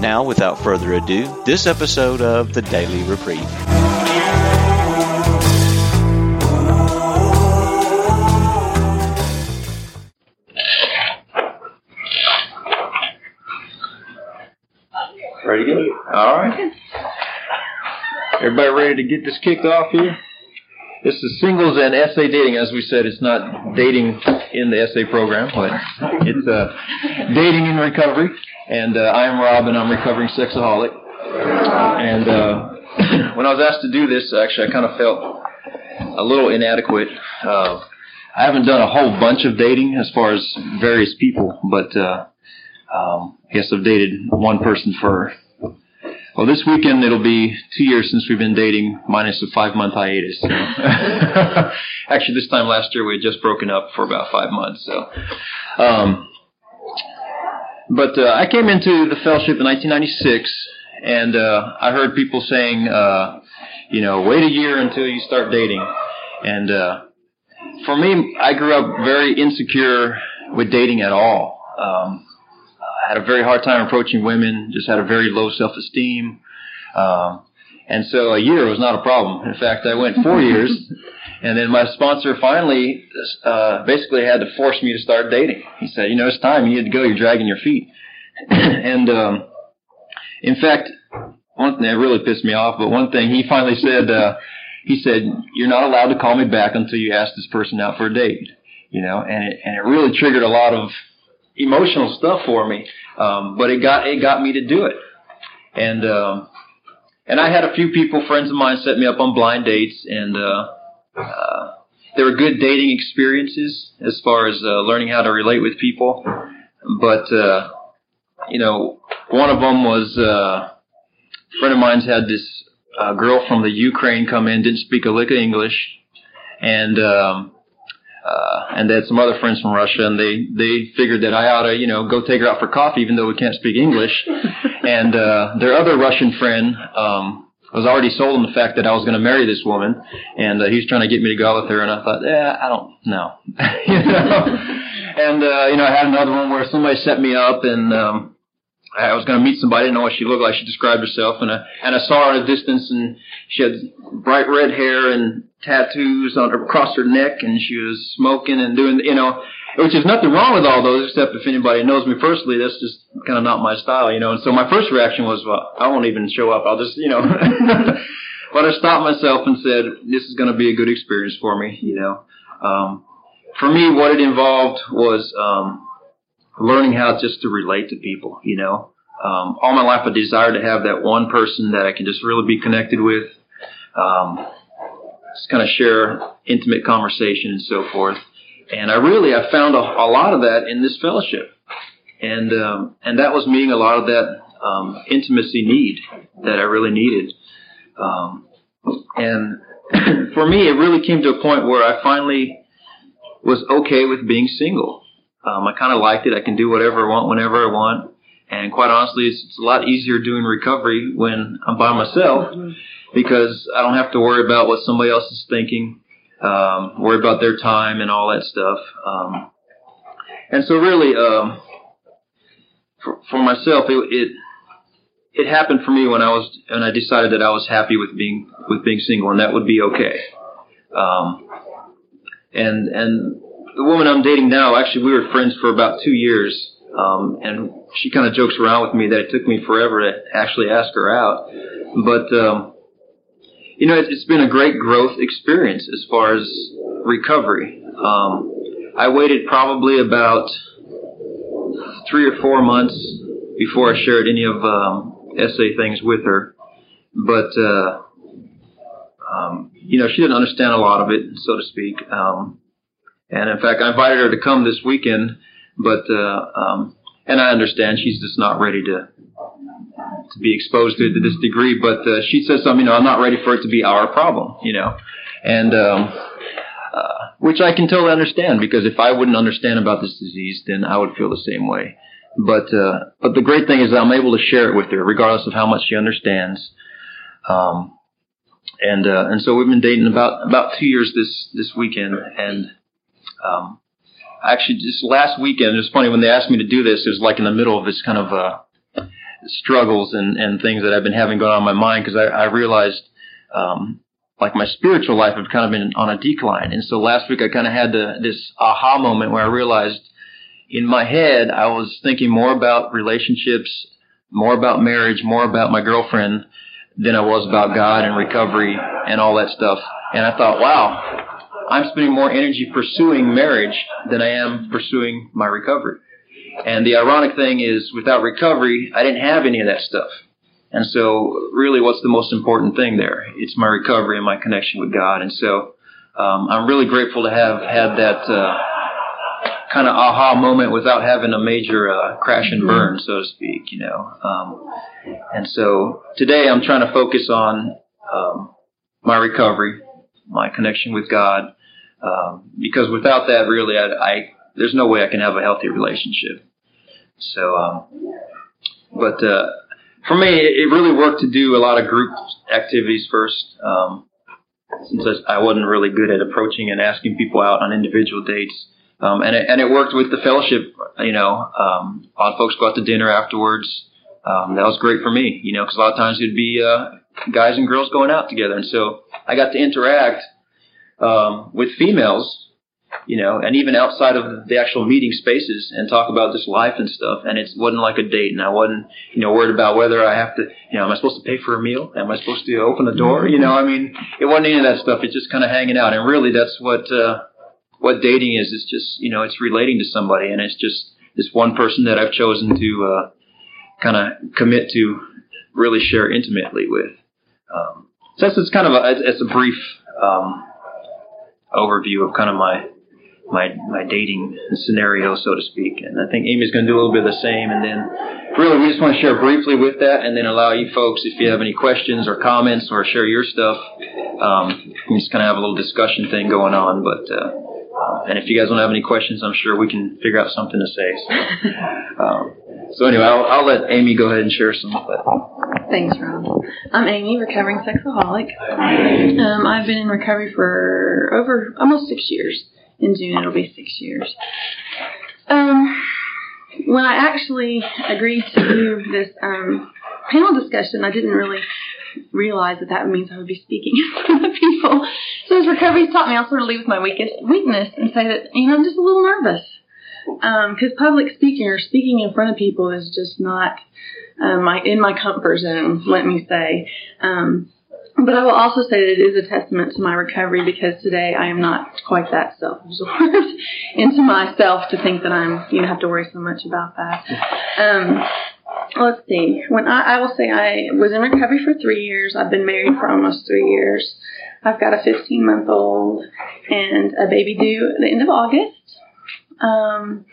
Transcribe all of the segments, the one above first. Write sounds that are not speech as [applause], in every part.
Now, without further ado, this episode of the Daily Reprieve. Ready to go? All right. Everybody ready to get this kicked off here? This is singles and SA dating. As we said, it's not dating in the SA program, but it's uh, dating in recovery. And uh, I am Robb, and I'm recovering sexaholic. And uh, [clears throat] when I was asked to do this, actually, I kind of felt a little inadequate. Uh, I haven't done a whole bunch of dating as far as various people, but uh, um, I guess I've dated one person for well, this weekend it'll be two years since we've been dating, minus a five month hiatus. So. [laughs] Actually, this time last year we had just broken up for about five months. So, um, but uh, I came into the fellowship in 1996, and uh, I heard people saying, uh, you know, wait a year until you start dating. And uh, for me, I grew up very insecure with dating at all. Um, I had a very hard time approaching women. Just had a very low self-esteem. Um, and so a year was not a problem. In fact, I went four [laughs] years, and then my sponsor finally, uh, basically had to force me to start dating. He said, "You know, it's time. You need to go. You're dragging your feet." [clears throat] and um, in fact, one thing that really pissed me off, but one thing he finally said, uh, he said, "You're not allowed to call me back until you ask this person out for a date." You know, and it and it really triggered a lot of emotional stuff for me, um, but it got it got me to do it, and um, and I had a few people, friends of mine, set me up on blind dates, and uh, uh, they were good dating experiences as far as uh, learning how to relate with people. But uh, you know, one of them was uh, a friend of mine's had this uh, girl from the Ukraine come in, didn't speak a lick of English, and um, uh, and they had some other friends from Russia, and they they figured that I ought to you know go take her out for coffee, even though we can't speak English. [laughs] and uh, their other Russian friend um, was already sold on the fact that I was going to marry this woman, and uh, he was trying to get me to go out with her, and I thought, yeah, I don't know, [laughs] you know. [laughs] and uh, you know, I had another one where somebody set me up, and um, I was going to meet somebody. I didn't know what she looked like. She described herself, and I and I saw her at a distance, and she had bright red hair and tattoos on her, across her neck, and she was smoking and doing, you know, which is nothing wrong with all those, except if anybody knows me personally, that's just kind of not my style, you know. And so my first reaction was, well, I won't even show up. I'll just, you know. [laughs] but I stopped myself and said, this is going to be a good experience for me, you know. Um, for me, what it involved was. Um, learning how just to relate to people, you know. Um, all my life I desired to have that one person that I can just really be connected with, um, just kind of share intimate conversation and so forth. And I really, I found a, a lot of that in this fellowship. And, um, and that was meeting a lot of that, um, intimacy need that I really needed. Um, and [clears throat] for me, it really came to a point where I finally was okay with being single. Um, I kind of liked it. I can do whatever I want whenever I want. And quite honestly, it's, it's a lot easier doing recovery when I'm by myself because I don't have to worry about what somebody else is thinking, um, worry about their time and all that stuff. Um, and so really, um, for, for myself, it, it it happened for me when I was and I decided that I was happy with being with being single and that would be okay. Um, and and the woman I'm dating now, actually, we were friends for about two years, um, and she kind of jokes around with me that it took me forever to actually ask her out. But um, you know, it's been a great growth experience as far as recovery. Um, I waited probably about three or four months before I shared any of um, SA things with her, but uh, um, you know, she didn't understand a lot of it, so to speak. Um, and in fact, I invited her to come this weekend, but uh, um, and I understand she's just not ready to to be exposed to it to this degree. But uh, she says something, you know, I'm not ready for it to be our problem, you know, and um, uh, which I can totally understand because if I wouldn't understand about this disease, then I would feel the same way. But uh, but the great thing is that I'm able to share it with her, regardless of how much she understands. Um, and uh, and so we've been dating about about two years this this weekend, and um, actually just last weekend. it was funny when they asked me to do this. It was like in the middle of this kind of uh, struggles and and things that I've been having going on in my mind because I, I realized. Um, like my spiritual life had kind of been on a decline, and so last week I kind of had the, this aha moment where I realized in my head I was thinking more about relationships, more about marriage, more about my girlfriend than I was about God and recovery and all that stuff. And I thought, wow, I'm spending more energy pursuing marriage than I am pursuing my recovery. And the ironic thing is, without recovery, I didn't have any of that stuff. And so, really, what's the most important thing there? It's my recovery and my connection with God. And so, um, I'm really grateful to have had that uh, kind of aha moment without having a major uh, crash and burn, so to speak. You know. Um, and so today I'm trying to focus on um, my recovery, my connection with God, um, because without that, really, I, I, there's no way I can have a healthy relationship. So, um, but uh, for me, it really worked to do a lot of group activities first. Um, since I wasn't really good at approaching and asking people out on individual dates, um, and it, and it worked with the fellowship. You know, um, a lot of folks go out to dinner afterwards um, that was great for me, you know, because a lot of times it'd be uh, guys and girls going out together, and so I got to interact um, with females, you know, and even outside of the actual meeting spaces and talk about just life and stuff. And it wasn't like a date, and I wasn't, you know, worried about whether I have to, you know, am I supposed to pay for a meal? Am I supposed to open the door? You know, I mean, it wasn't any of that stuff. It's just kind of hanging out, and really, that's what uh, what dating is. It's just, you know, it's relating to somebody, and it's just this one person that I've chosen to. Uh, kind of commit to really share intimately with. Um, so that's, kind of a, it's a brief um, overview of kind of my my my dating scenario, so to speak. And I think Amy's going to do a little bit of the same. And then, really, we just want to share briefly with that, and then allow you folks, if you have any questions or comments or share your stuff, um, we just kind of have a little discussion thing going on. But uh, uh, and if you guys don't have any questions, I'm sure we can figure out something to say. So, [laughs] um, so anyway, I'll, I'll, let Amy go ahead and share some of that. Thanks, Ron. I'm Amy, recovering sexaholic. Um, I've been in recovery for over almost six years. In June, it'll be six years. Um, when I actually agreed to do this um, panel discussion, I didn't really realize that that means I would be speaking [laughs] in front of people. So as recovery's taught me, I'll sort of leave with my weakest weakness and say that, you know, I'm just a little nervous. Because um, public speaking or speaking in front of people is just not um, my in my comfort zone, let me say. Um, but I will also say that it is a testament to my recovery because today I am not quite that self-absorbed [laughs] into myself to think that I'm, you know, have to worry so much about that. Um, let's see. When I, I will say I was in recovery for three years. I've been married for almost three years. I've got a 15 month old and a baby due at the end of August. Um,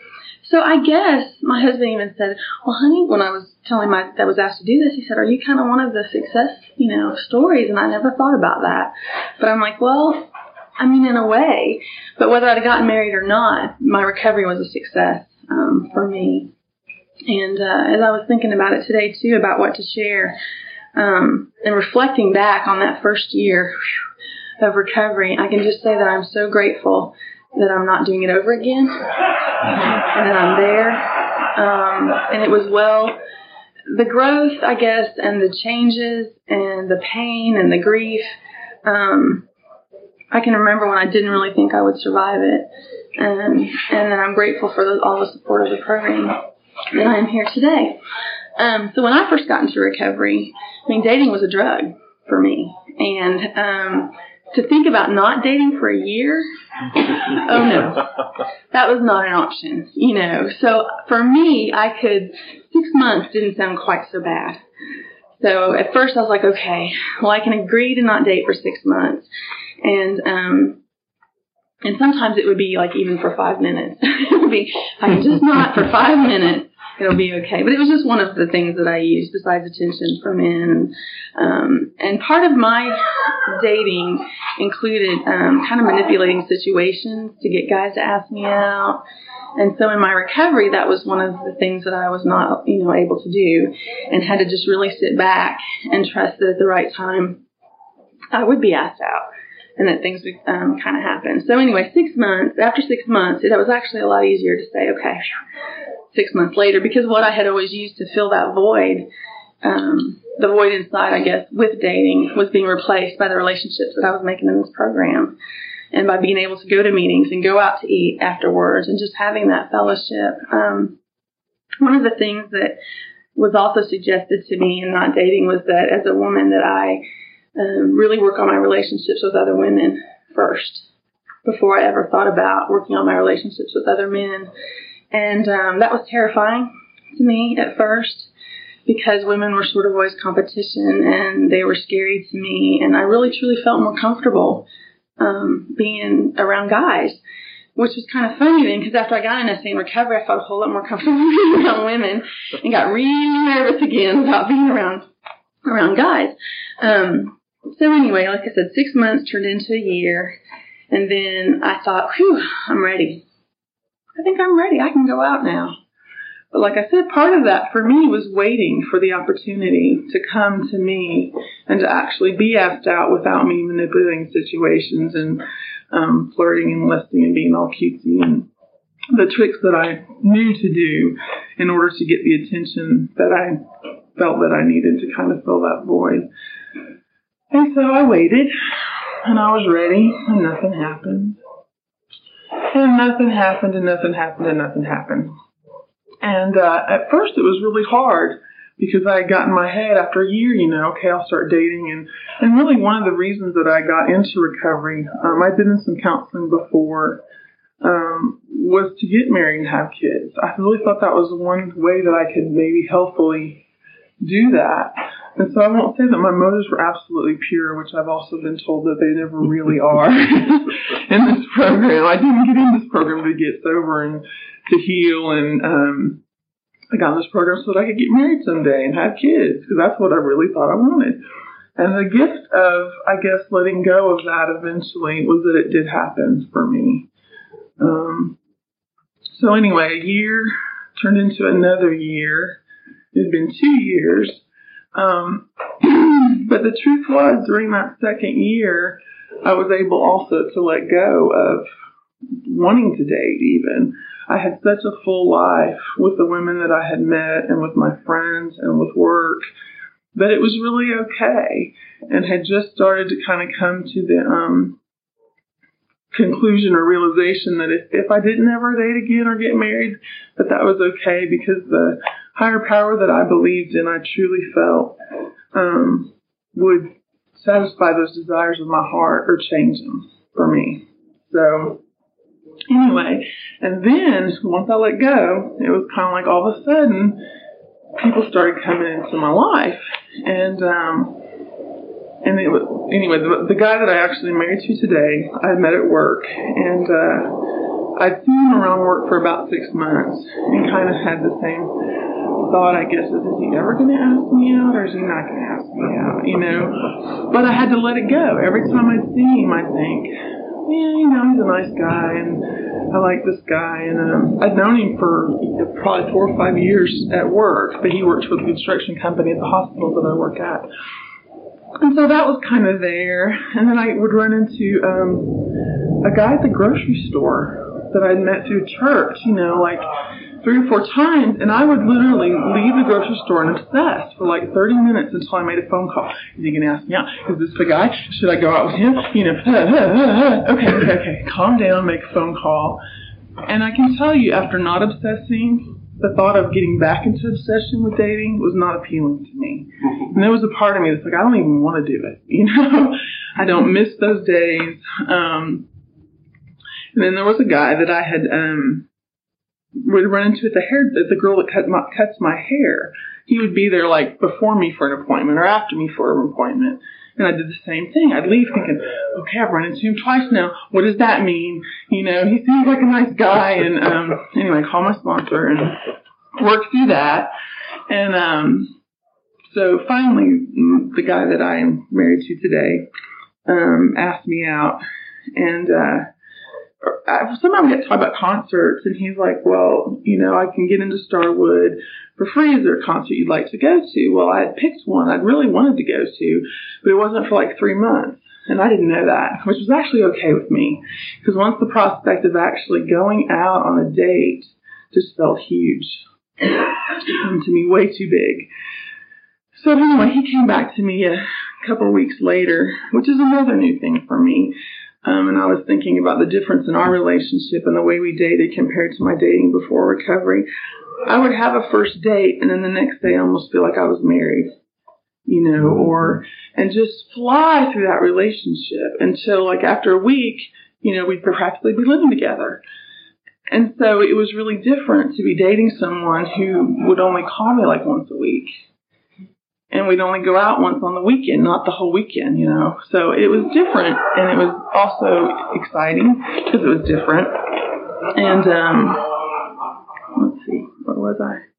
so I guess my husband even said, "Well, honey," when I was telling my that was asked to do this, he said, "Are you kind of one of the success, you know, stories?" And I never thought about that, but I'm like, well, I mean, in a way, but whether I'd gotten married or not, my recovery was a success um, for me. And uh, as I was thinking about it today too, about what to share, um, and reflecting back on that first year of recovery, I can just say that I'm so grateful that I'm not doing it over again, and that I'm there. Um, and it was well, the growth, I guess, and the changes, and the pain and the grief. Um, I can remember when I didn't really think I would survive it, and and then I'm grateful for the, all the support of the program that I am here today. Um, so when I first got into recovery, I mean, dating was a drug for me, and um, to think about not dating for a year, oh no, [laughs] that was not an option, you know. So for me, I could six months didn't sound quite so bad. So at first I was like, okay, well I can agree to not date for six months, and um, and sometimes it would be like even for five minutes. [laughs] it would be I can just not for five minutes it'll be okay. But it was just one of the things that I used besides attention for men. Um, and part of my dating included um, kind of manipulating situations to get guys to ask me out. And so in my recovery, that was one of the things that I was not, you know, able to do and had to just really sit back and trust that at the right time I would be asked out and that things would um, kind of happen. So anyway, six months, after six months, it was actually a lot easier to say, okay, six months later, because what I had always used to fill that void, um, the void inside, I guess, with dating was being replaced by the relationships that I was making in this program. And by being able to go to meetings and go out to eat afterwards and just having that fellowship. Um, one of the things that was also suggested to me in not dating was that as a woman that I um, really work on my relationships with other women first before I ever thought about working on my relationships with other men. And um, that was terrifying to me at first because women were sort of always competition and they were scary to me. And I really truly felt more comfortable um, being around guys, which was kind of funny then because after I got in SA in recovery, I felt a whole lot more comfortable [laughs] being around women and got really nervous again about being around around guys. Um, so anyway, like I said, six months turned into a year, and then I thought, whew, I'm ready. I think I'm ready. I can go out now. But like I said, part of that for me was waiting for the opportunity to come to me and to actually be asked out without me manipulating situations and um, flirting and listing and being all cutesy and the tricks that I knew to do in order to get the attention that I felt that I needed to kind of fill that void. And so I waited, and I was ready, and nothing happened. And nothing happened, and nothing happened, and nothing happened. And uh, at first it was really hard because I had got in my head after a year, you know, okay, I'll start dating. And, and really one of the reasons that I got into recovery, um, I'd been in some counseling before, um, was to get married and have kids. I really thought that was one way that I could maybe healthfully do that. And so I won't say that my motives were absolutely pure, which I've also been told that they never really are [laughs] in this program. I didn't get in this program to get sober and to heal, and um, I got in this program so that I could get married someday and have kids, because that's what I really thought I wanted. And the gift of, I guess, letting go of that eventually was that it did happen for me. Um, so anyway, a year turned into another year. It had been two years um, [clears throat] but the truth was, during that second year, I was able also to let go of wanting to date even. I had such a full life with the women that I had met and with my friends and with work that it was really okay and had just started to kind of come to the um, conclusion or realization that if, if I didn't ever date again or get married, that that was okay because the higher power that I believed in, I truly felt um, would satisfy those desires of my heart or change them for me. So anyway, and then once I let go, it was kind of like all of a sudden people started coming into my life, and um, and it was, anyway, the, the guy that I actually married to today, I met at work, and uh, I'd seen him around work for about six months, and kind of had the same thought, I guess, is, is he ever going to ask me out, or is he not going to ask me out, you know? But I had to let it go. Every time I see him, I think, yeah, you know, he's a nice guy, and I like this guy, and um, I'd known him for probably four or five years at work, but he works for the construction company at the hospital that I work at. And so that was kind of there. And then I would run into um, a guy at the grocery store that I'd met through church, you know, like three or four times. And I would literally leave the grocery store and obsess for like 30 minutes until I made a phone call. Is he going to ask me out? Is this the guy? Should I go out with him? You know, [laughs] okay, okay, okay. Calm down, make a phone call. And I can tell you, after not obsessing the thought of getting back into obsession with dating was not appealing to me. And there was a part of me that's like, I don't even want to do it. [laughs] You know, I don't miss those days. Um, and then there was a guy that I had, um, would run into at the hair, the girl that cut my, cuts my hair. He would be there like before me for an appointment or after me for an appointment. And I did the same thing. I'd leave thinking, okay, I've run into him twice now. What does that mean? You know, he seems like a nice guy. And um, anyway, I call my sponsor and work through that, and um, so finally, the guy that I am married to today um, asked me out, and uh, I, somehow we got to talk about concerts, and he's like, "Well, you know, I can get into Starwood for free. Is there a concert you'd like to go to?" Well, I had picked one I'd really wanted to go to, but it wasn't for like three months. And I didn't know that, which was actually okay with me. Because once the prospect of actually going out on a date just felt huge. [laughs] to me, way too big. So anyway, he came back to me a couple of weeks later, which is another new thing for me. Um, and I was thinking about the difference in our relationship and the way we dated compared to my dating before recovery. I would have a first date and then the next day I almost feel like I was married you know, mm-hmm. or, and just fly through that relationship until like after a week, you know, we'd practically be living together. And so it was really different to be dating someone who would only call me like once a week. And we'd only go out once on the weekend, not the whole weekend, you know. So it was different and it was also exciting because it was different. And um let's see, what was I?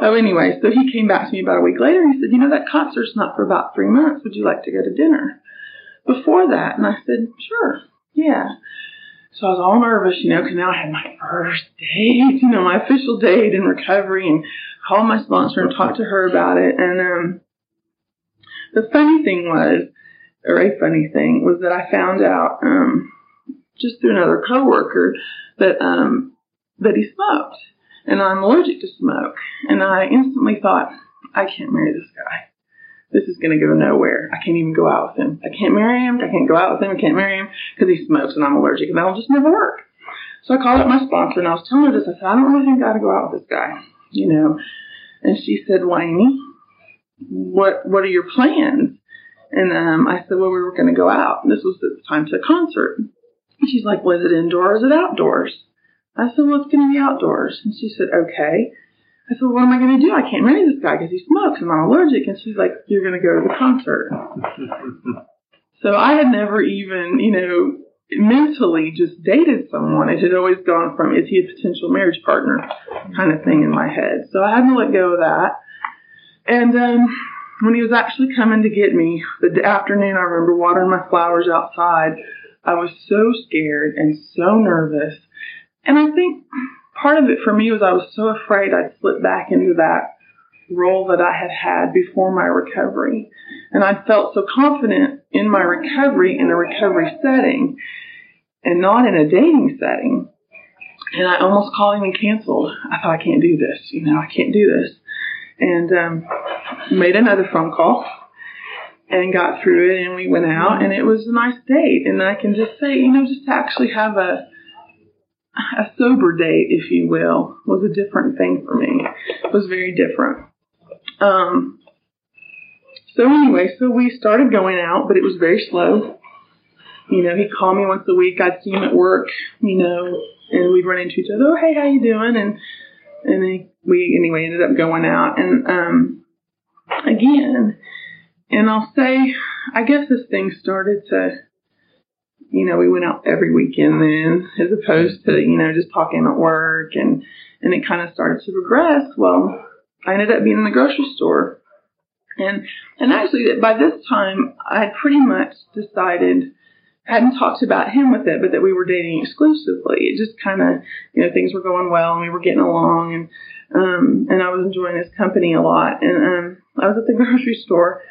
Oh, anyway, so he came back to me about a week later. And He said, You know, that concert's not for about three months. Would you like to go to dinner before that? And I said, Sure, yeah. So I was all nervous, you know, because now I had my first date, [laughs] you know, my official date in recovery, and called my sponsor and talked to her about it. And um, the funny thing was, or a funny thing, was that I found out um, just through another coworker that um, that he smoked and I'm allergic to smoke. And I instantly thought, I can't marry this guy. This is going to go nowhere. I can't even go out with him. I can't marry him. I can't go out with him. I can't marry him because he smokes and I'm allergic, and that'll just never work. So I called up my sponsor and I was telling her this. I said, I don't really think I got to go out with this guy, you know. And she said, Wayne, what what are your plans? And um, I said, well, we were going to go out. This was the time to a concert. And she's like, was it indoors or is it outdoors? I said, well, it's going to be outdoors. And she said, okay. I said, well, what am I going to do? I can't marry this guy because he smokes and I'm allergic. And she's like, you're going to go to the concert. [laughs] so I had never even, you know, mentally just dated someone. It had always gone from, is he a potential marriage partner kind of thing in my head. So I had to let go of that. And, um, when he was actually coming to get me the afternoon, I remember watering my flowers outside. I was so scared and so nervous. And I think part of it for me was I was so afraid I'd slip back into that role that I had had before my recovery. And I felt so confident in my recovery in a recovery setting and not in a dating setting. And I almost called him and canceled. I thought, I can't do this. You know, I can't do this. And um, made another phone call and got through it and we went out and it was a nice date. And I can just say, you know, just to actually have a a sober date, if you will, was a different thing for me. It was very different. Um, so anyway, so we started going out, but it was very slow. You know, he'd call me once a week. I'd see him at work, you know, and we'd run into each other. Oh, hey, how you doing? And and we anyway ended up going out. And um, again, and I'll say, I guess this thing started to you know, we went out every weekend then, as opposed to, you know, just talking at work and, and it kind of started to progress. Well, I ended up being in the grocery store. And, and actually by this time I had pretty much decided, hadn't talked about him with it, but that we were dating exclusively. It just kind of, you know, things were going well and we were getting along and, um, and I was enjoying his company a lot. And, um, I was at the [laughs] grocery store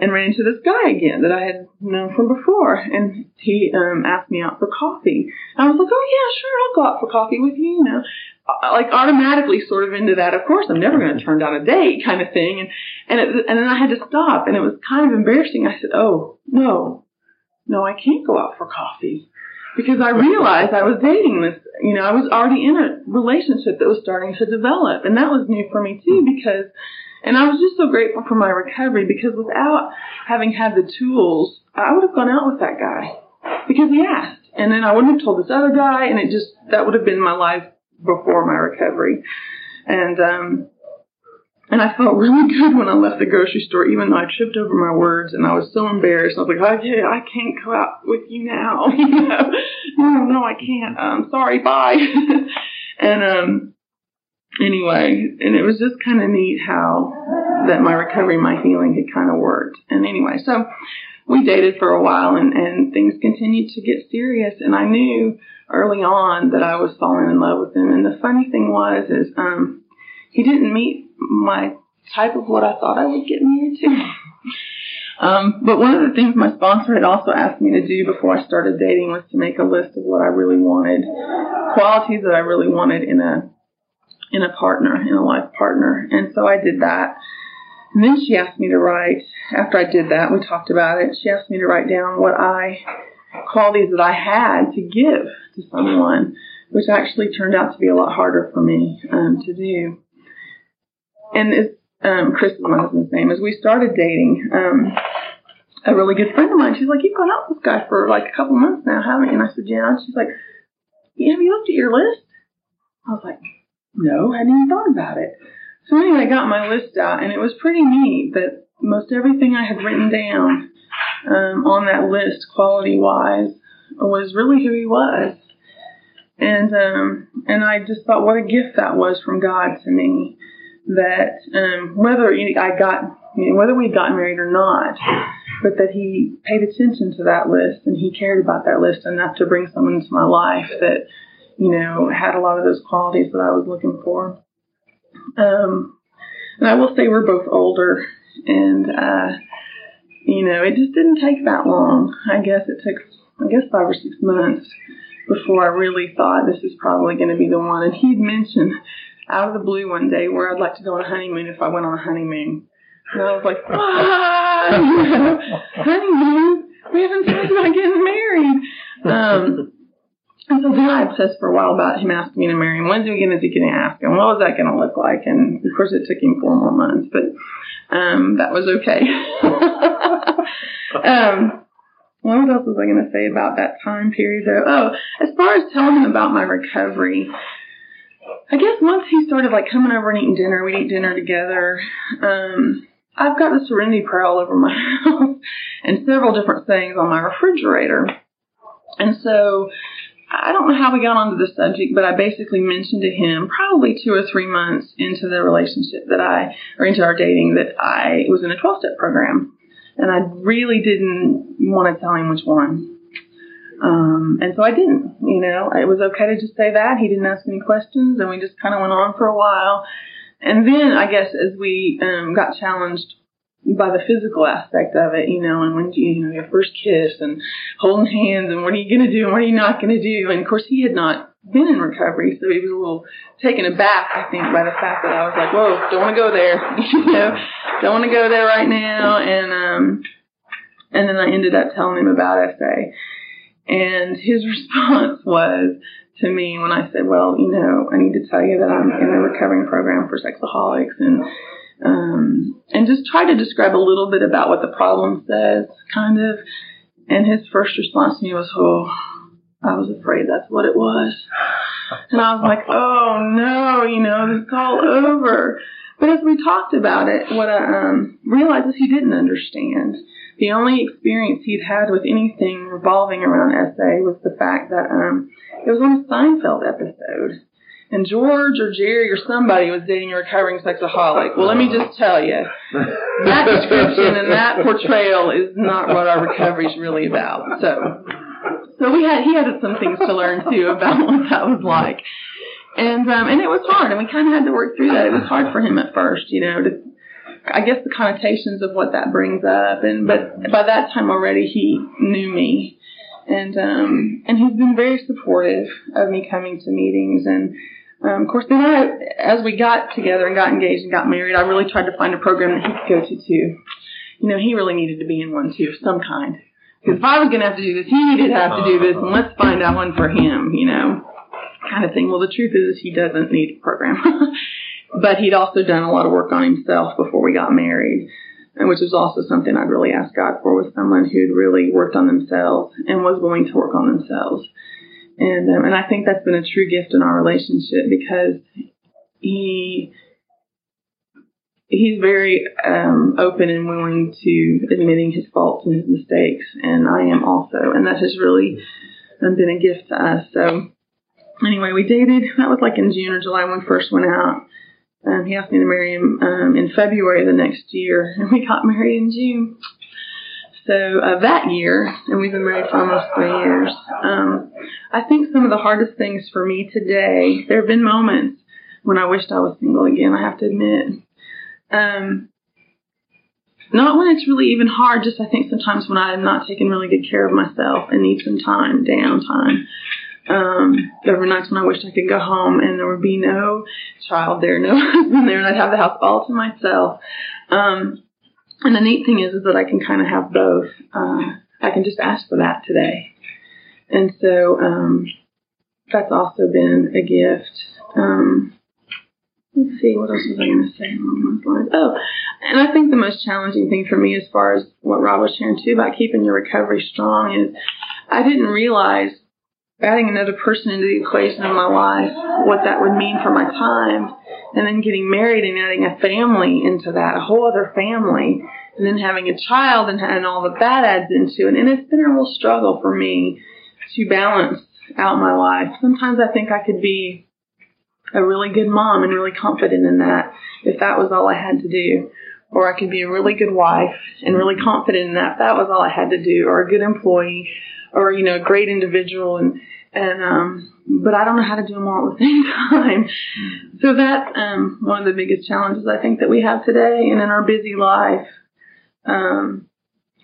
and ran into this guy again that I had known from before. And he um, asked me out for coffee. And I was like, oh, yeah, sure, I'll go out for coffee with you, you know. Uh, like automatically sort of into that, of course, I'm never going to turn down a date kind of thing. And, and, it, and then I had to stop and it was kind of embarrassing. I said, oh, no, no, I can't go out for coffee because I realized I was dating this, you know, I was already in a relationship that was starting to develop. And that was new for me too because and I was just so grateful for my recovery because without having had the tools, I would have gone out with that guy because he asked. And then I wouldn't have told this other guy and it just, that would have been my life before my recovery. And, um, and I felt really good when I left the grocery store, even though I tripped over my words and I was so embarrassed. I was like, okay, I can't go out with you now. [laughs] you know, no, no, I can't. I'm sorry. Bye. [laughs] and, um, anyway, and it was just kind of neat how that my recovery, my healing had kind of worked. And anyway, so we dated for a while and, and things continued to get serious and I knew early on that I was falling in love with him. And the funny thing was is um he didn't meet my type of what I thought I would get married to. Um, but one of the things my sponsor had also asked me to do before I started dating was to make a list of what I really wanted, qualities that I really wanted in a in a partner, in a life partner. And so I did that. And then she asked me to write, after I did that, we talked about it, she asked me to write down what I, qualities that I had to give to someone, which actually turned out to be a lot harder for me um, to do. And it's, um, Chris is my husband's name, as we started dating, um, a really good friend of mine, she's like, you've gone out with this guy for like a couple months now, haven't you? And I said, yeah. And she's like, have you looked at your list? I was like, no, I hadn't even thought about it. So anyway, I got my list out, and it was pretty neat that most everything I had written down um, on that list, quality wise, was really who he was. And um, and I just thought what a gift that was from God to me. That um, whether I got you know, whether we'd gotten married or not, but that he paid attention to that list and he cared about that list enough to bring someone into my life that you know, had a lot of those qualities that I was looking for. Um, and I will say we're both older, and uh, you know, it just didn't take that long. I guess it took, I guess, five or six months before I really thought this is probably going to be the one. And he'd mentioned out of the blue one day where I'd like to go on a honeymoon if I went on a honeymoon. And I was like, what? [laughs] honeymoon? We haven't talked about getting married. Um, and so then I obsessed for a while about him asking me to marry him. When's he going to get ask him? What was that going to look like? And of course, it took him four more months, but um, that was okay. [laughs] um, what else was I going to say about that time period, though? Oh, as far as telling him about my recovery, I guess once he started like coming over and eating dinner, we'd eat dinner together. Um, I've got the Serenity Prayer all over my [laughs] house and several different things on my refrigerator. And so I don't know how we got onto the subject, but I basically mentioned to him probably two or three months into the relationship that I, or into our dating, that I was in a 12 step program. And I really didn't want to tell him which one. Um, and so I didn't, you know, it was okay to just say that. He didn't ask any questions and we just kind of went on for a while. And then I guess as we, um, got challenged by the physical aspect of it, you know, and when you, you know, your first kiss and holding hands and what are you going to do and what are you not going to do? And of course, he had not been in recovery, so he was a little taken aback, I think, by the fact that I was like, whoa, don't want to go there, [laughs] you know, don't want to go there right now. And, um, and then I ended up telling him about SA. And his [laughs] response was to me when I said, well, you know, I need to tell you that I'm in a recovering program for sexaholics and, um, and just try to describe a little bit about what the problem says, kind of. And his first response to me was, "Oh, I was afraid that's what it was." And I was like, "Oh no, you know, it's all over." But as we talked about it, what I um, realized is he didn't understand. The only experience he'd had with anything revolving around SA was the fact that um, it was on a Seinfeld episode and George or Jerry or somebody was dating a recovering sexaholic. Well, let me just tell you, that description and that portrayal is not what our recovery is really about. So, so we had he had some things to learn too about what that was like, and um, and it was hard, and we kind of had to work through that. It was hard for him at first, you know, to I guess the connotations of what that brings up, and but by that time already he knew me. And um and he's been very supportive of me coming to meetings and um, of course, then I, as we got together and got engaged and got married, I really tried to find a program that he could go to too. You know, he really needed to be in one too, of some kind. Because if I was going to have to do this, he needed to have to do this, and let's find out one for him, you know, kind of thing. Well, the truth is, he doesn't need a program. [laughs] but he'd also done a lot of work on himself before we got married, and which was also something I'd really asked God for was someone who'd really worked on themselves and was willing to work on themselves. And um, and I think that's been a true gift in our relationship because he he's very um, open and willing to admitting his faults and his mistakes, and I am also, and that has really um, been a gift to us. So anyway, we dated. That was like in June or July when we first went out. Um, he asked me to marry him um, in February of the next year, [laughs] and we got married in June. So uh, that year, and we've been married for almost three years. Um, I think some of the hardest things for me today, there have been moments when I wished I was single again. I have to admit. Um, not when it's really even hard, just I think sometimes when I'm not taking really good care of myself and need some time, downtime. Um, there were nights when I wished I could go home and there would be no child there, no husband there, and I'd have the house all to myself. Um, and the neat thing is, is that I can kind of have both. Uh, I can just ask for that today. And so, um, that's also been a gift. Um, let's see, what else was I going to say along those lines? Oh, and I think the most challenging thing for me, as far as what Robb was sharing too about keeping your recovery strong, is I didn't realize adding another person into the equation of my life, what that would mean for my time, and then getting married and adding a family into that, a whole other family, and then having a child and, and all that that adds into it. And it's been a real struggle for me to balance out my life. Sometimes I think I could be a really good mom and really confident in that if that was all I had to do. Or I could be a really good wife and really confident in that if that was all I had to do, or a good employee, or you know, a great individual and and um but I don't know how to do them all at the [laughs] same time. So that's um one of the biggest challenges I think that we have today and in our busy life. Um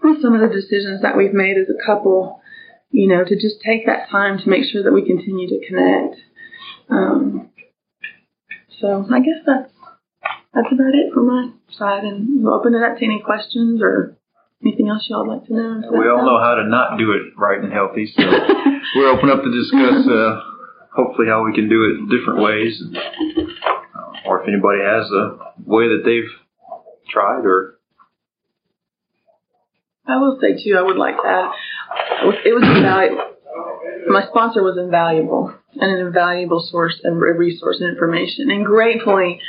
with some of the decisions that we've made as a couple, you know, to just take that time to make sure that we continue to connect. Um so I guess that's that's about it from my side and we'll open it up to any questions or Anything else y'all would like to know? We all know how to not do it right and healthy, so [laughs] we're open up to discuss uh, hopefully how we can do it in different ways, and, uh, or if anybody has a way that they've tried or. I will say too, I would like to add, it was invaluable. My sponsor was invaluable and an invaluable source and resource and information, and gratefully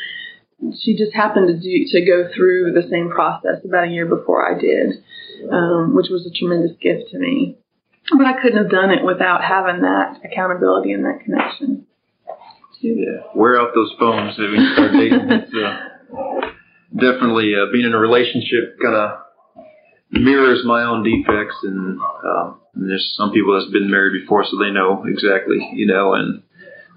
she just happened to do to go through the same process about a year before I did, um, which was a tremendous gift to me. But I couldn't have done it without having that accountability and that connection. Yeah, wear out those phones you start dating. [laughs] It's, uh, definitely uh, being in a relationship kind of mirrors my own defects, and, um, and there's some people that's been married before, so they know exactly, you know, and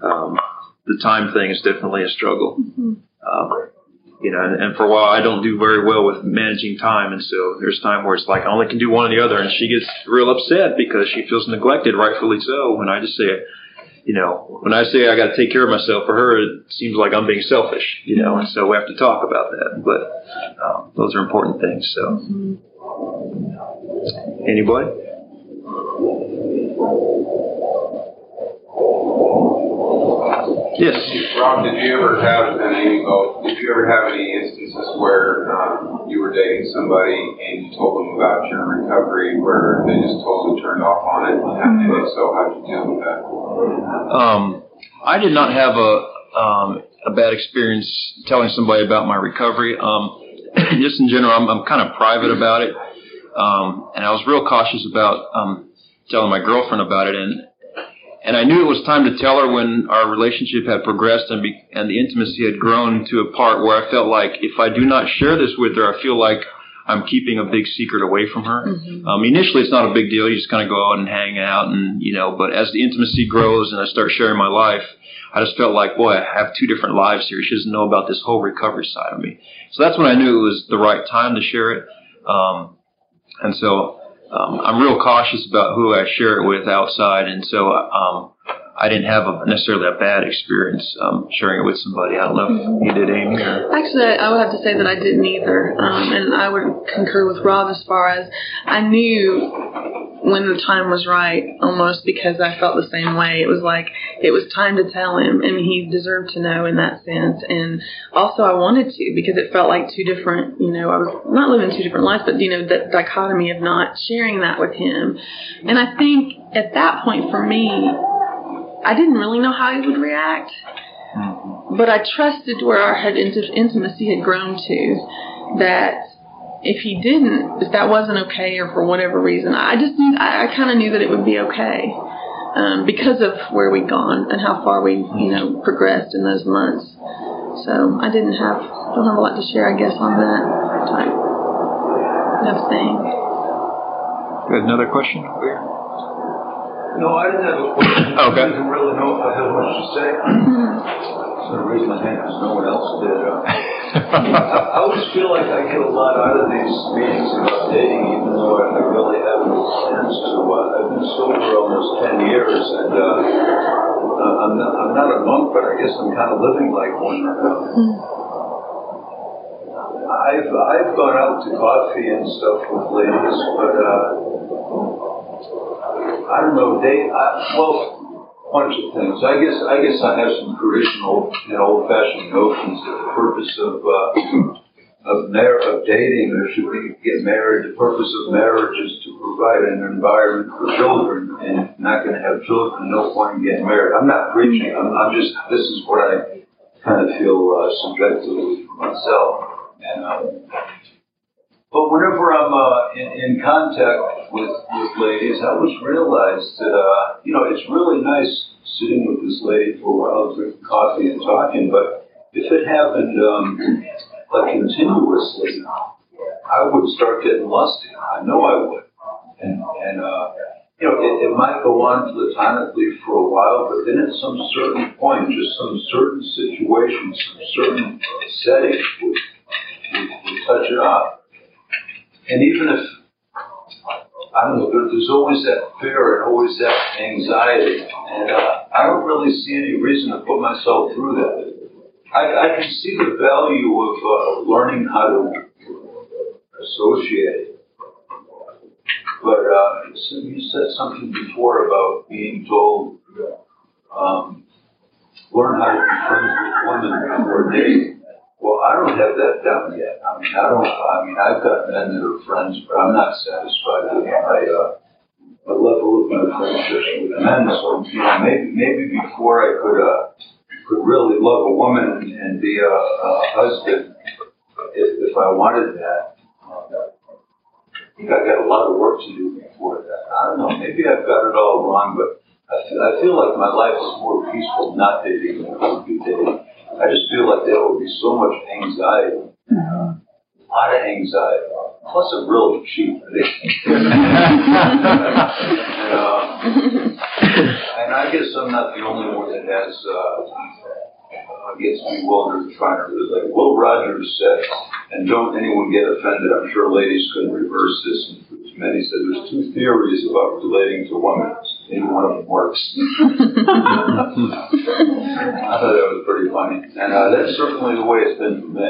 um, the time thing is definitely a struggle. Mm-hmm. Um, you know, and, and for a while I don't do very well with managing time, and so there's time where it's like I only can do one or the other, and she gets real upset because she feels neglected, rightfully so. When I just say, you know, when I say I got to take care of myself, for her it seems like I'm being selfish, you know, and so we have to talk about that. But um, those are important things. So, anybody? Yes. Robb, did you ever have, Amy both, did you ever have any instances where um, you were dating somebody and you told them about your recovery where they just totally turned off on it? And if so, how did you deal with that? Um, I did not have a um, a bad experience telling somebody about my recovery. Um, [clears throat] just in general, I'm, I'm kind of private about it, um, and I was real cautious about um, telling my girlfriend about it. And and I knew it was time to tell her when our relationship had progressed and, be, and the intimacy had grown to a part where I felt like if I do not share this with her, I feel like I'm keeping a big secret away from her. Mm-hmm. Um, initially, it's not a big deal. You just kind of go out and hang out, and you know. But as the intimacy grows and I start sharing my life, I just felt like, boy, I have two different lives here. She doesn't know about this whole recovery side of me. So that's when I knew it was the right time to share it. Um, and so um, I'm real cautious about who I share it with outside, and so um, I didn't have a, necessarily a bad experience um, sharing it with somebody. I don't know if you did, Amy. Or? Actually, I would have to say that I didn't either, um, and I would concur with Robb as far as I knew when the time was right, almost because I felt the same way. It was like it was time to tell him, and he deserved to know in that sense. And also, I wanted to because it felt like two different. You know, I was not living two different lives, but you know, that dichotomy of not sharing that with him. And I think at that point for me I didn't really know how he would react, mm-hmm. but I trusted where our had intimacy had grown to that if he didn't, if that wasn't okay or for whatever reason, I just knew, I, I kind of knew that it would be okay. um, because of where we'd gone and how far we, you know, progressed in those months. So I didn't have, don't have a lot to share, I guess, on that type of thing. Got another question over here? No, I didn't have a question. [coughs] Okay. I didn't really know if I had much to say. So I raised my hand because no one else did. Uh, [laughs] I always feel like I get a lot out of these meetings about dating, even though I I really have no plans to. Uh, I've been sober almost 10 years, and uh, uh, I'm, not, I'm not a monk, but I guess I'm kind of living like one. Uh, I've I've gone out to coffee and stuff with ladies, but uh, I don't know. They I, well, bunch of things. I guess I guess I have some traditional and old-fashioned notions that the purpose of uh, of mar- of dating or should we get married? The purpose of marriage is to provide an environment for children, and if not going to have children, no point in getting married. I'm not preaching. I'm, I'm just this is what I kind of feel uh, subjectively for myself. And um, but whenever I'm uh, in, in contact with, with ladies, I always realize that, uh, you know, it's really nice sitting with this lady for a while, drinking coffee and talking, but if it happened um, like continuously, I would start getting lusty. I know I would. And, and uh, you know, it, it might go on platonically for a while, but then at some certain point, just some certain situation, some certain setting would, would, would touch it off. And even if, I don't know, there's always that fear and always that anxiety. And uh, I don't really see any reason to put myself through that. I, I can see the value of uh, learning how to associate. But uh, you said something before about being told, um, learn how to be friends with women before dating. Well, I don't have that down yet. I mean, I don't. I mean, I've got men that are friends, but I'm not satisfied with my uh, level of my friendships with men. So, you know, maybe maybe before I could uh, could really love a woman and, be a, a husband, if, if I wanted that, uh, I think I got a lot of work to do before that. I don't know. Maybe I've got it all wrong, but I feel, I feel like my life is more peaceful not dating than it would be dating. I just feel like there would be so much anxiety, a lot of anxiety. Plus, I'm really cheap. [laughs] and, uh, and I guess I'm not the only one that has uh, uh, gets bewildered trying to relate. Will Rogers said, and don't anyone get offended. I'm sure ladies couldn't reverse this. And many said there's two theories about relating to women. Maybe one of them works. [laughs] I thought that was pretty funny, and uh, that's certainly the way it's been for me.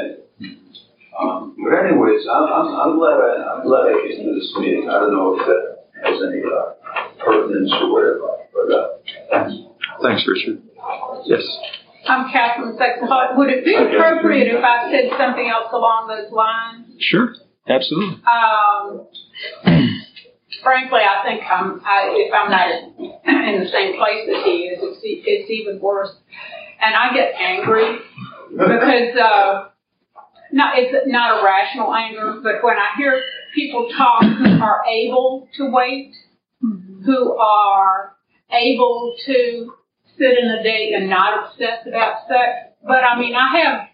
Um, but anyways, I'm, I'm, I'm glad I, I'm glad I came to this meeting. I don't know if that has any uh, pertinence or whatever, but uh, thanks. Thanks, Richard. Yes. I'm Catherine Sexaholic. Would it be appropriate if I said something else along those lines? Sure. Absolutely. Um, frankly, I think I'm, I, if I'm not in the same place as he is, it's, it's even worse. And I get angry because, uh, not, it's not a rational anger, but when I hear people talk who are able to wait, who are able to sit in a date and not obsess about sex, but I mean, I have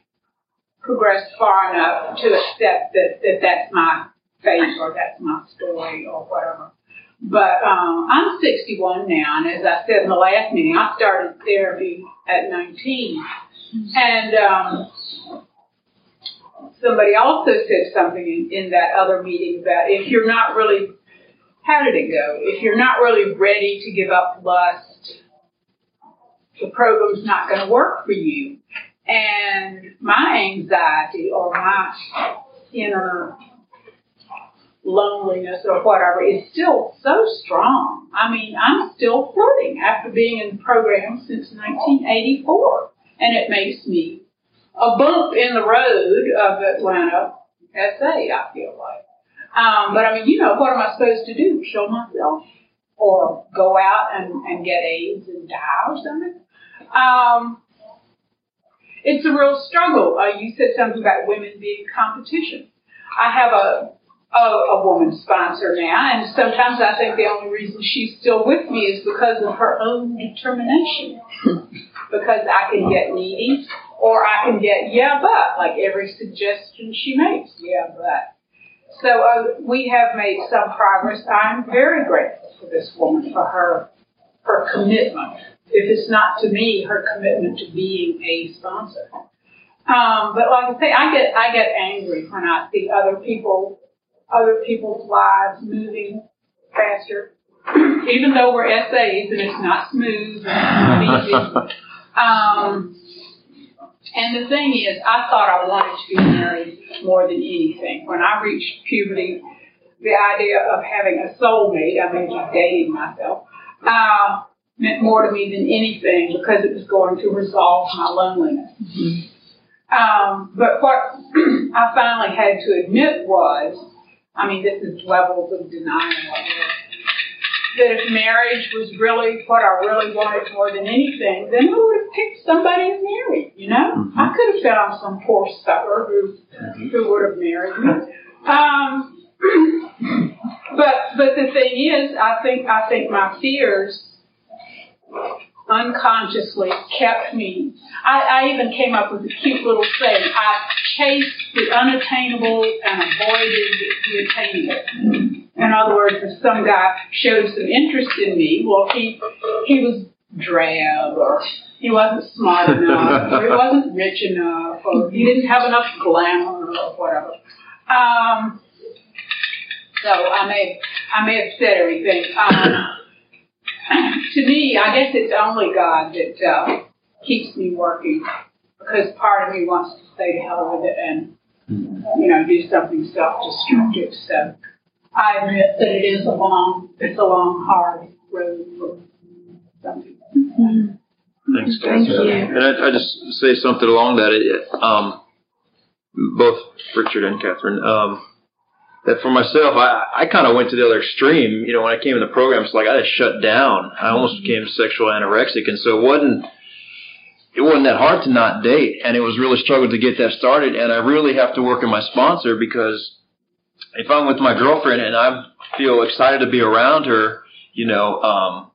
progressed far enough to accept that, that that's my fate or that's my story or whatever. But um, I'm 61 now, and as I said in the last meeting, I started therapy at 19. And um, somebody also said something in, in that other meeting about if you're not really, how did it go? If you're not really ready to give up lust, the program's not going to work for you. And my anxiety or my inner loneliness or whatever is still so strong. I mean, I'm still flirting after being in the program since 1984. And it makes me a bump in the road of Atlanta SA, I feel like. Um, but I mean, you know, what am I supposed to do? Kill myself? Or go out and, and get AIDS and die or something? Um, it's a real struggle. Uh, you said something about women being competition. I have a a, a woman sponsor now, and sometimes I think the only reason she's still with me is because of her own determination. [laughs] because I can get needy, or I can get yeah, but like every suggestion she makes, yeah, but. So uh, we have made some progress. I'm very grateful for this woman for her her commitment. If it's not to me, her commitment to being a sponsor. Um, but like I say, I get I get angry when I see other people other people's lives moving faster. [clears throat] Even though we're SAs and it's not smooth and it's not easy. [laughs] Um, and the thing is, I thought I wanted to be married more than anything. When I reached puberty, the idea of having a soulmate, I mean, just dating myself, uh, meant more to me than anything because it was going to resolve my loneliness. Mm-hmm. Um, but what [clears throat] I finally had to admit was, I mean, this is levels of denial. That if marriage was really what I really wanted more than anything, then who would have picked somebody and married? You know, mm-hmm. I could have found some poor sucker who mm-hmm. who would have married me. Um, [clears throat] but but the thing is, I think I think my fears unconsciously kept me. I, I even came up with a cute little thing. I chased the unattainable and avoided the attainable. In other words, if some guy showed some interest in me, well, he he was drab or he wasn't smart enough or he [laughs] wasn't rich enough or he didn't have enough glamour or whatever. Um, so I may I may have said everything. Um, [clears throat] to me, I guess it's only God that uh, keeps me working because part of me wants to stay to hell with it and you know do something self-destructive. So I admit that it is a long, it's a long, hard road for some people. Mm-hmm. Thanks, Thank you. And I, I just say something along that. Um, both Richard and Catherine. Um, that for myself, I, I kind of went to the other extreme. You know, when I came in the program, it's like I just shut down. I almost became sexual anorexic, and so it wasn't it wasn't that hard to not date, and it was really struggle to get that started. And I really have to work on my sponsor because if I'm with my girlfriend and I feel excited to be around her, you know, um,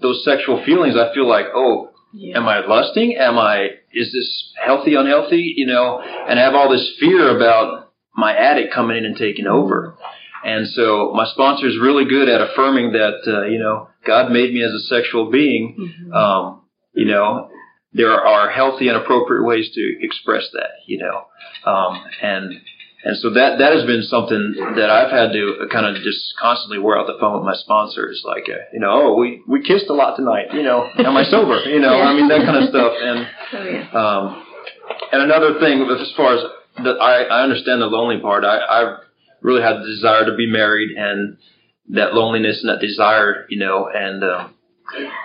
those sexual feelings, I feel like, oh, yeah. am I lusting? Am I? Is this healthy, unhealthy? You know, and I have all this fear about my addict coming in and taking over. And so my sponsor is really good at affirming that, uh, you know, God made me as a sexual being. Mm-hmm. Um, you know, there are healthy and appropriate ways to express that, you know. Um, and, and so that, that has been something that I've had to kind of just constantly wear out the phone with my sponsors. Like, uh, you know, oh, we, we kissed a lot tonight, you know, am I sober? You know, yeah. I mean, that kind of stuff. And, [laughs] oh, yeah. um, and another thing as far as that I, I understand the lonely part. I, I really had the desire to be married and that loneliness and that desire, you know, and um,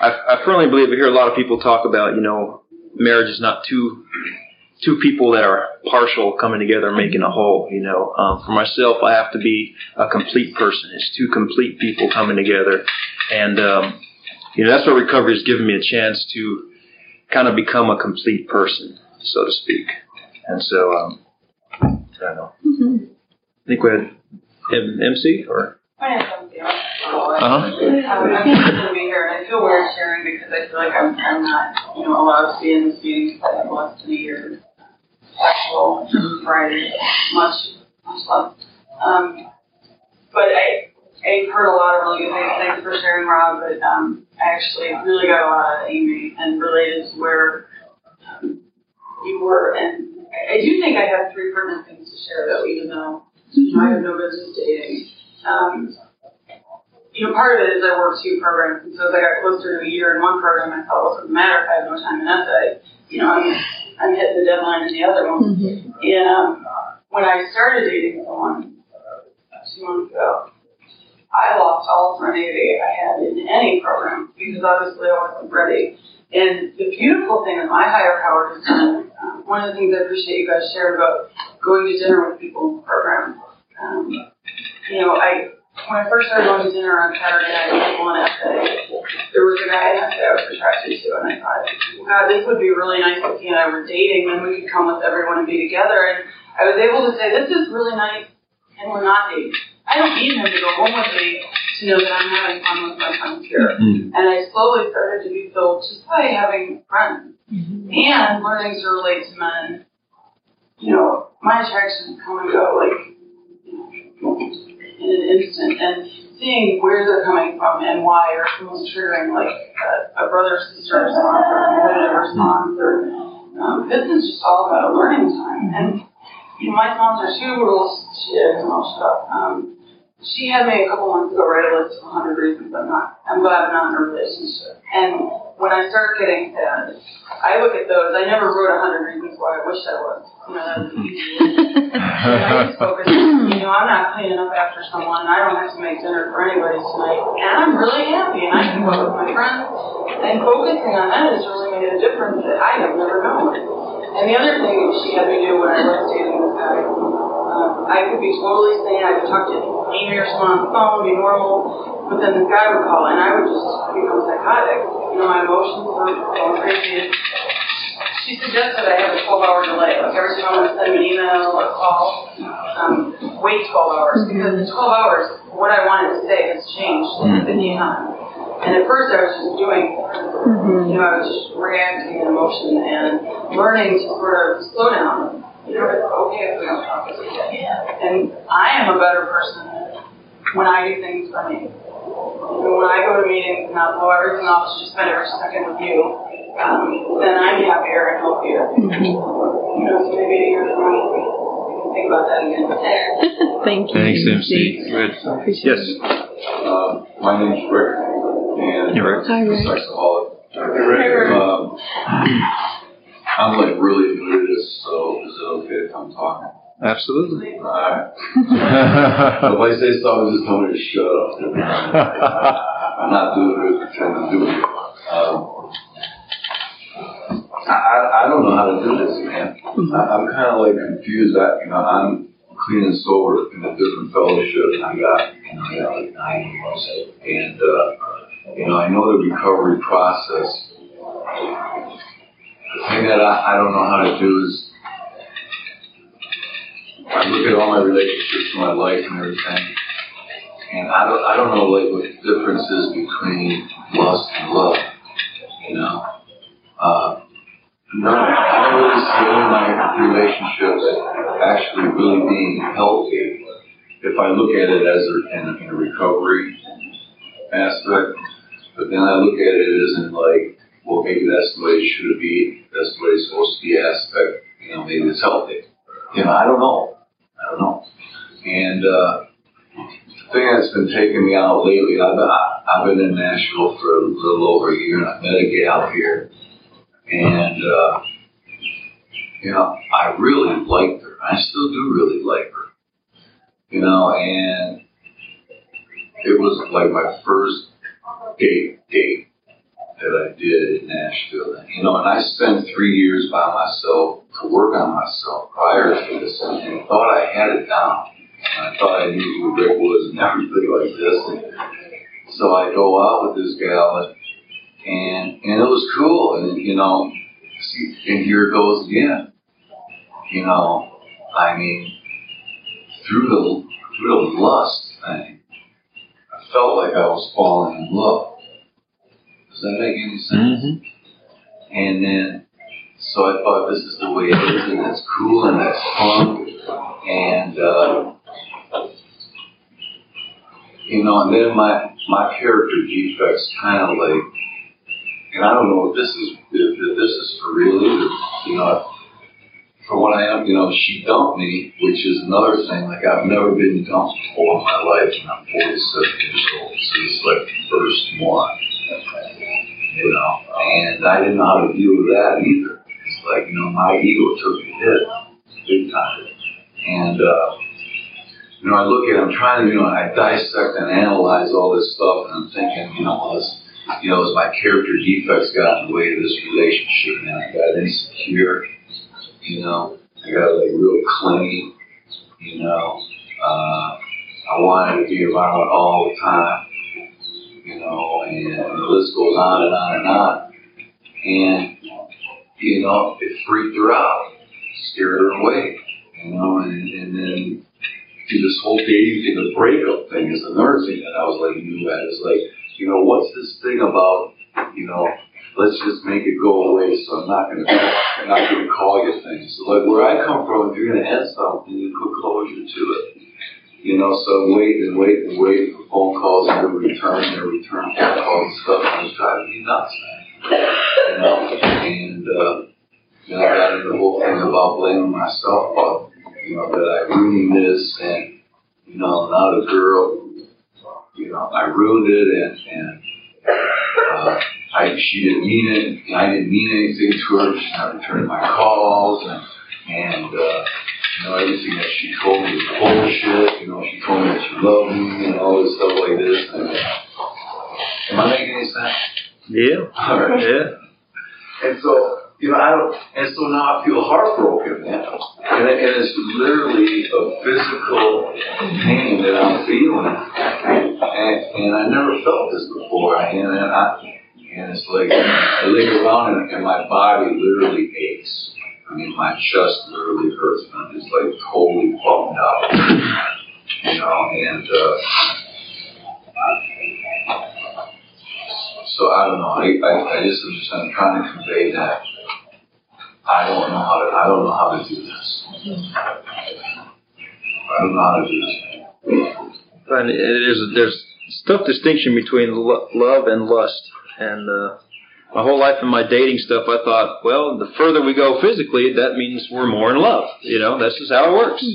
I, I firmly believe we hear a lot of people talk about, you know, marriage is not two two people that are partial coming together making a whole. You know, um, for myself, I have to be a complete person. It's two complete people coming together, and um, you know that's what recovery has given me a chance to kind of become a complete person, so to speak. And so, um, I don't know. Mm-hmm. I think we had M- MC or. I have Here, and I feel weird sharing because I feel like I'm, I'm not, you know, allowed to be in this meeting I have less than a year sexual Friday, much, much less. Um, but I, I've heard a lot of really good things. Thanks for sharing, Robb. But um, I actually really got a lot out of Amy and related to where um, you were and I do think I have three pertinent things to share, though, even though mm-hmm. I have no business dating. Um, you know, part of it is I work two programs, and so as I got closer to a year in one program, I thought, well, it doesn't matter if I have no time in SA. You know, I'm, I'm hitting the deadline in the other one. Mm-hmm. And um, when I started dating someone two months ago, I lost all serenity I had in any program because obviously I wasn't ready. And the beautiful thing that my higher power has done, um, one of the things I appreciate you guys shared about going to dinner with people in the program. Um, you know, I when I first started going to dinner on Saturday night with people in SA, there was a guy in SA I was attracted to, and I thought, God, this would be really nice if he and I were dating, then we could come with everyone and be together. And I was able to say, this is really nice and we're not dating. I don't need him to go home with me to know that I'm having fun with my friends here. Mm. And I slowly started to be filled just by having friends and learning to relate to men. You know, my attractions come and go like in an instant, and seeing where they're coming from and why, or someone's triggering like a, a brother sister response or a competitive response, or um, this is just all about a learning time. And you know, my sponsor, she rules. She is, and I'll shut up. Um, she had me a couple months ago write a list of 100 reasons I'm not, I'm glad I'm not in a relationship. And when I start getting sad, I look at those. I never wrote 100 reasons why I wish I was. You know, that's easy. [laughs] I just focus, you know, I'm not cleaning up after someone. I don't have to make dinner for anybody tonight. And I'm really happy, and I can go with my friends. And focusing on that has really made a difference that I have never known. And the other thing she had me do when I was dating this guy, um, I could be totally sane. I could talk to Amy or someone on the phone, be normal, but then this guy would call, and I would just become psychotic. You know, my emotions were going crazy. She suggested I have a 12-hour delay. Like every time I to send an email or call, um, wait 12 hours mm-hmm. because in 12 hours, what I wanted to say has changed mm. 50 times. And at first, I was just doing, mm-hmm. you know, I was just reacting in emotion and learning to sort of slow down. You know, it's okay if we don't talk this weekend. And I am a better person when I do things for me. And when I go to meetings and I blow everything off to just spend every second with you, um, then I'm happier and healthier. Mm-hmm. You know, so maybe you're think about that again. [laughs] Thank you. Thanks, MC. Good. Yes. Uh, my name's Rick, and Hey, Rick. Hi, Rick. sexaholic. Rick. Um, I'm like really new to this, so is it okay if I'm talking? Absolutely. Alright. [laughs] if I say something, just tell me to shut up. [laughs] I'm not doing it to pretend to do it. Um, I, I, don't know how to do this, man. I, I'm kind of like confused. I, you know, I'm clean and sober in a different fellowship, and I got, you know, I got like nine years, and uh, you know, I know the recovery process. The thing that I, I don't know how to do is I look at all my relationships in my life and everything, and I don't, I don't know like what the difference is between lust and love. You know, uh, no, I don't really see my relationships actually really being healthy if I look at it as a, in, in a recovery aspect. But then I look at it as in like, well, maybe that's the way it should be. That's the way it's supposed to be aspect. You know, maybe it's healthy. You know, I don't know. I don't know. And uh, the thing that's been taking me out lately, I've I, I've been in Nashville for a little over a year, and I met a gal here, and uh, you know, I really liked her. I still do really like her. You know, and it was like my first date date that I did in Nashville. And, you know, and I spent three years by myself to work on myself prior to this, and, and thought I had it down. And I thought I knew who Rick was and everything like this. And so I go out with this gal, and and, and it was cool. And you know, and here it goes again. You know, I mean, through the through the lust thing, I felt like I was falling in love. Does that make any sense? Mm-hmm. And then, so I thought this is the way it is, and it's cool and it's fun, and uh, you know, and then my my character defects kind of like, and I don't know if this is if, if this is for real either. You know, for what I am, you know, she dumped me, which is another thing. Like I've never been dumped before in my life, and I'm 47 years old, so it's like the first one. You know, and I didn't know how to deal with that either. It's like you know, my ego took a hit big time, and. uh you know, I look at, I'm trying to, you know, I dissect and analyze all this stuff, and I'm thinking, you know, well, this, you know, as my character defects got in the way of this relationship, and I got insecure, you know, I got like real clingy, you know, uh, I wanted to be around all the time, you know, and the list goes on and on and on, and you know, it freaked her out, scared her away, you know, and, and then this whole dating thing, the breakup thing is another thing that I was like new at. Is like, you know, what's this thing about, you know, let's just make it go away. So I'm not gonna, I'm not gonna call you things. So like where I come from, if you're gonna end something, you put closure to it. You know, so wait and wait and wait for phone calls and never return, never return phone calls and stuff. And it's driving me nuts, man. You know, and uh, you I got into the whole thing about blaming myself, about you know that I ruined this, and you know now the girl, you know, I ruined it, and and uh, I she didn't mean it, and I didn't mean anything to her. She's not returning my calls, and and uh, you know everything that she told me was bullshit. You know, she told me that she loved me and all this stuff like this. And, am I making any sense? Yeah. All right. Yeah. And so, you know, I don't, and so now I feel heartbroken. And, it, and it's literally a physical pain that I'm feeling. And, and I never felt this before. And, and I, and it's like, I lay around and, and my body literally aches. I mean, my chest literally hurts. And I'm just like totally bummed out. You know, and, uh, so I don't know. I, I, I just am just I'm trying to convey that I don't know how to I don't know how to do this. I don't know how to do this. And it is there's tough distinction between lo- love and lust. And uh, my whole life in my dating stuff, I thought, well, the further we go physically, that means we're more in love. You know, that's just how it works.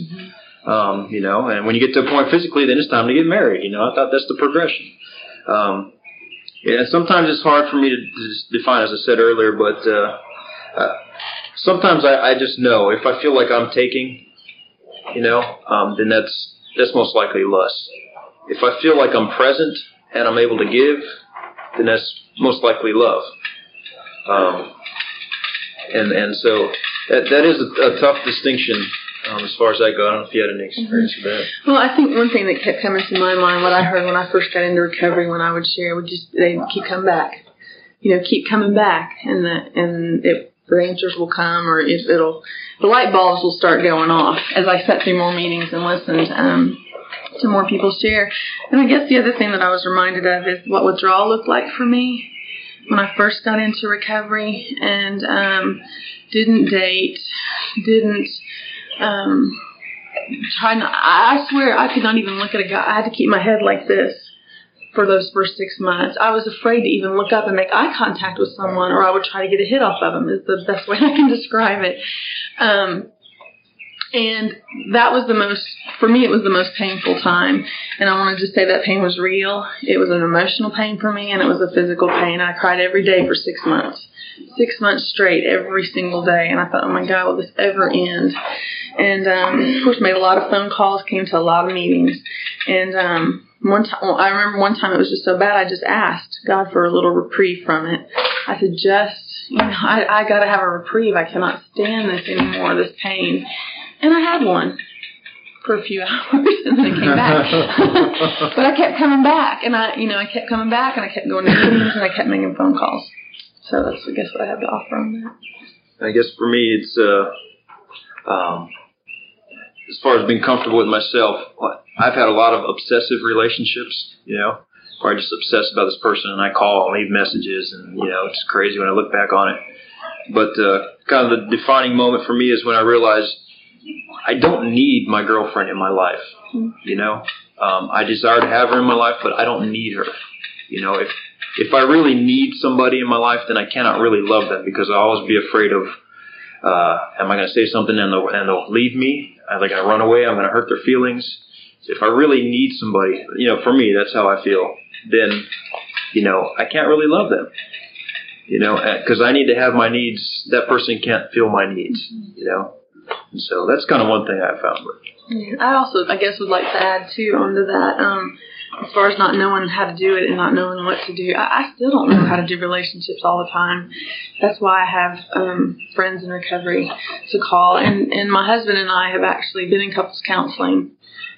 Um, you know, and when you get to a point physically, then it's time to get married. You know, I thought that's the progression. Um, yeah, sometimes it's hard for me to, to define, as I said earlier, but uh, uh, sometimes I, I just know if I feel like I'm taking, you know, um, then that's that's most likely lust. If I feel like I'm present and I'm able to give, then that's most likely love. Um, and and so that that is a, a tough distinction um, as far as I go. I don't know if you had any experience with that. Well, I think one thing that kept coming to my mind, what I heard when I first got into recovery, when I would share, would just they keep coming back, you know, keep coming back, and the and it the answers will come, or it, it'll the light bulbs will start going off as I sat through more meetings and listened um, to more people share. And I guess the other thing that I was reminded of is what withdrawal looked like for me when I first got into recovery and um, didn't date, didn't um. I swear I could not even look at a guy. I had to keep my head like this for those first six months. I was afraid to even look up and make eye contact with someone, or I would try to get a hit off of them. Is the best way [laughs] I can describe it. Um, and that was the most, for me, it was the most painful time. And I want to just say that pain was real. It was an emotional pain for me, and it was a physical pain. I cried every day for six months, six months straight, every single day. And I thought, oh my God, will this ever end? And um, of course, made a lot of phone calls, came to a lot of meetings, and um, one time, I remember one time it was just so bad. I just asked God for a little reprieve from it. I said, just you know, I, I got to have a reprieve. I cannot stand this anymore, this pain. And I had one for a few [laughs] hours, and then it came back. [laughs] but I kept coming back, and I, you know, I kept coming back, and I kept going to meetings, and I kept making phone calls. So that's, I guess, what I have to offer on that. I guess for me, it's uh, um, as far as being comfortable with myself. I've had a lot of obsessive relationships, you know, where I just obsess about this person, and I call and leave messages, and you know, it's crazy when I look back on it. But uh, kind of the defining moment for me is when I realized I don't need my girlfriend in my life. You know, um, I desire to have her in my life, but I don't need her. You know, if if I really need somebody in my life, then I cannot really love them because I always be afraid of, uh, am I going to say something and they'll, and they'll leave me? Are they going to run away? I'm going to hurt their feelings. If I really need somebody, you know, for me, that's how I feel. Then, you know, I can't really love them. You know, because I need to have my needs. That person can't feel my needs. You know, and so that's kind of one thing I found. Yeah, I also, I guess, would like to add too onto that. Um, as far as not knowing how to do it and not knowing what to do, I, I still don't know how to do relationships all the time. That's why I have um, friends in recovery to call, and and my husband and I have actually been in couples counseling.